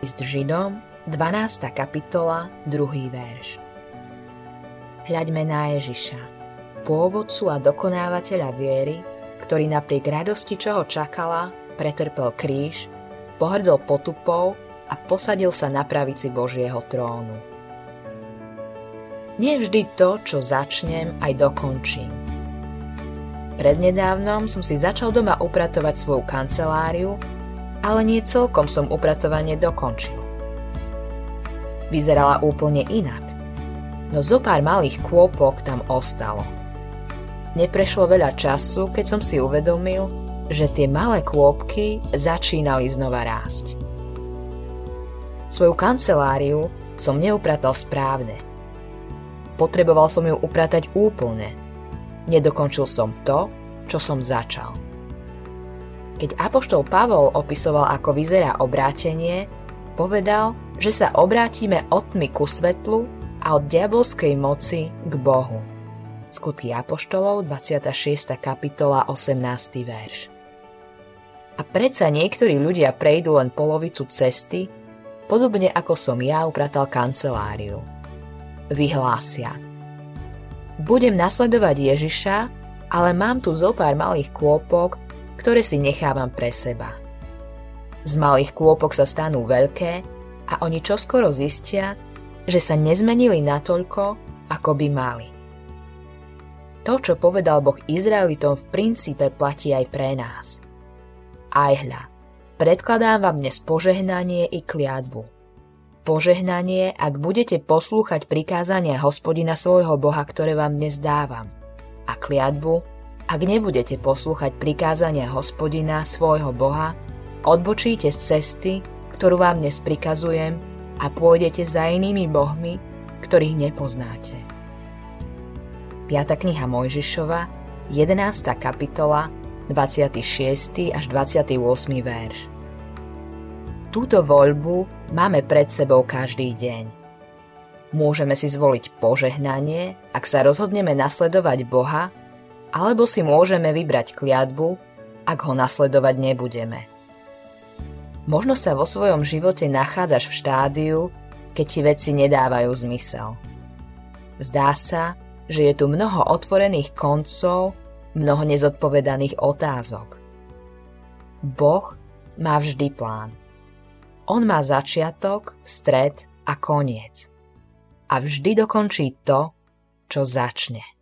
List Židom, 12. kapitola, 2. verš. Hľaďme na Ježiša, pôvodcu a dokonávateľa viery, ktorý napriek radosti, čo ho čakala, pretrpel kríž, pohrdol potupou a posadil sa na pravici Božieho trónu. Nie vždy to, čo začnem, aj dokončím. Prednedávnom som si začal doma upratovať svoju kanceláriu, ale nie celkom som upratovanie dokončil. Vyzerala úplne inak, no zo pár malých kôpok tam ostalo – Neprešlo veľa času, keď som si uvedomil, že tie malé kôpky začínali znova rásť. Svoju kanceláriu som neupratal správne. Potreboval som ju upratať úplne. Nedokončil som to, čo som začal. Keď Apoštol Pavol opisoval, ako vyzerá obrátenie, povedal, že sa obrátime od tmy ku svetlu a od diabolskej moci k Bohu. Skutky Apoštolov, 26. kapitola, 18. verš. A predsa niektorí ľudia prejdú len polovicu cesty, podobne ako som ja upratal kanceláriu. Vyhlásia. Budem nasledovať Ježiša, ale mám tu zo pár malých kôpok, ktoré si nechávam pre seba. Z malých kôpok sa stanú veľké a oni čoskoro zistia, že sa nezmenili natoľko, ako by mali. To, čo povedal Boh Izraelitom, v princípe platí aj pre nás. Aj hľa, predkladám vám dnes požehnanie i kliatbu. Požehnanie, ak budete poslúchať prikázania hospodina svojho Boha, ktoré vám dnes dávam. A kliatbu, ak nebudete poslúchať prikázania hospodina svojho Boha, odbočíte z cesty, ktorú vám dnes prikazujem a pôjdete za inými bohmi, ktorých nepoznáte. 5. kniha Mojžišova, 11. kapitola, 26. až 28. verš. Túto voľbu máme pred sebou každý deň. Môžeme si zvoliť požehnanie, ak sa rozhodneme nasledovať Boha, alebo si môžeme vybrať kliatbu, ak ho nasledovať nebudeme. Možno sa vo svojom živote nachádzaš v štádiu, keď ti veci nedávajú zmysel. Zdá sa, že je tu mnoho otvorených koncov, mnoho nezodpovedaných otázok. Boh má vždy plán. On má začiatok, stred a koniec. A vždy dokončí to, čo začne.